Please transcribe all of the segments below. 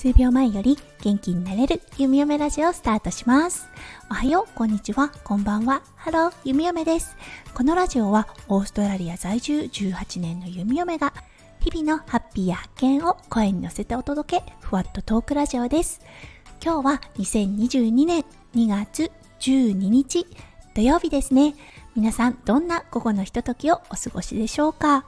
数秒前より元気になれるゆみよめラジオスタートします。おはよう、こんにちは、こんばんは。ハロー、ゆみよめです。このラジオはオーストラリア在住18年のゆみよめが日々のハッピーや発見を声に乗せてお届け、ふわっとトークラジオです。今日は2022年2月12日土曜日ですね。皆さんどんな午後のひとときをお過ごしでしょうか？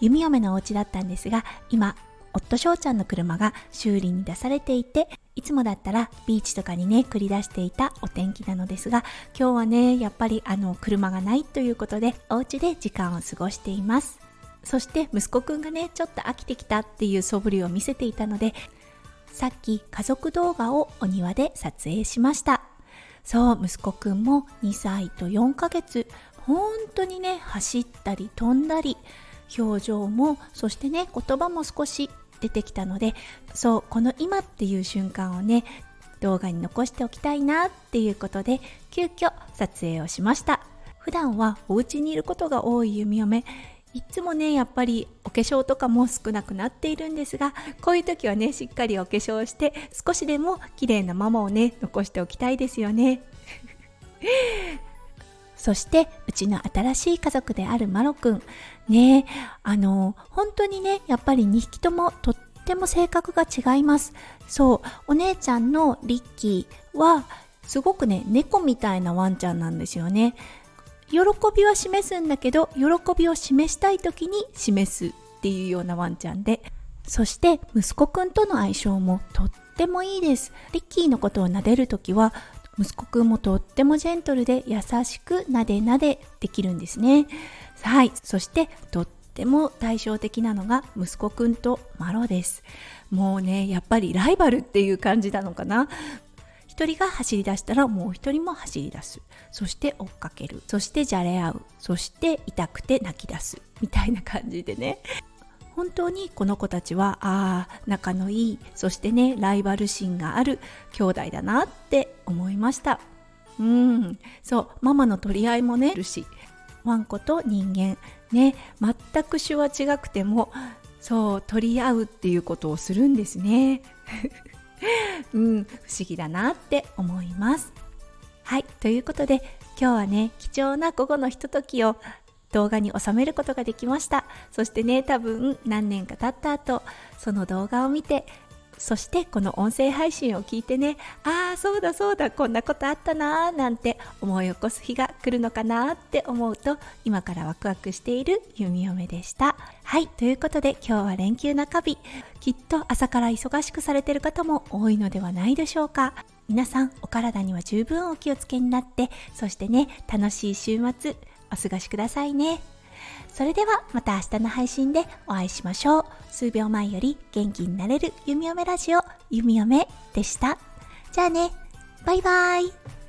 弓嫁のお家だったんですが、今夫翔ちゃんの車が修理に出されていていつもだったらビーチとかにね繰り出していたお天気なのですが今日はねやっぱりあの車がないということでお家で時間を過ごしています。そして息子くんがねちょっと飽きてきたっていう素振りを見せていたのでさっき家族動画をお庭で撮影しました。そう息子くんも2歳と4ヶ月。本当にね走ったり飛んだり表情もそしてね言葉も少し出てきたのでそうこの今っていう瞬間をね動画に残しておきたいなっていうことで急遽撮影をしました。普段はお家にいることが多い弓嫁。いつもねやっぱりお化粧とかも少なくなっているんですがこういう時はねしっかりお化粧して少しでも綺麗なママをね残しておきたいですよね。そしてうちの新しい家族であるマロくんねあの本当にねやっぱり2匹ともとっても性格が違います。そうお姉ちゃんのリッキーはすごくね猫みたいなワンちゃんなんですよね。喜びは示すんだけど喜びを示したい時に示すっていうようなワンちゃんで。そして息子くんとの相性もとってもいいです。リッキーのことを撫でる時は息子くんもとってもジェントルで優しくなでなでできるんですね。はい。そしてとっても対照的なのが息子くんとマロです。もうねやっぱりライバルっていう感じなのかな。一人が走り出したらもう一人も走り出す。そして追っかける。そしてじゃれ合う。そして痛くて泣き出す。みたいな感じでね。本当にこの子たちはああ仲のいい。そしてねライバル心がある。兄弟だなって思いました。うん。そう。ママの取り合いもねるし。ワンコと人間。ね。全く種は違くてもそう取り合うっていうことをするんですね。うん不思議だなって思います。はいということで今日はね貴重な午後のひとときを動画に収めることができました。そしてね多分何年か経った後その動画を見てそしてこの音声配信を聞いてねああそうだそうだこんなことあったなーなんて思い起こす日が来るのかなって思うと今からワクワクしている弓嫁でした。はいということで今日は連休中日。きっと朝から忙しくされてる方も多いのではないでしょうか。皆さんお体には十分お気をつけになってそしてね楽しい週末お過ごしくださいね。それではまた明日の配信でお会いしましょう。数秒前より元気になれる弓嫁ラジオ、弓嫁でした。じゃあね、バイバイ。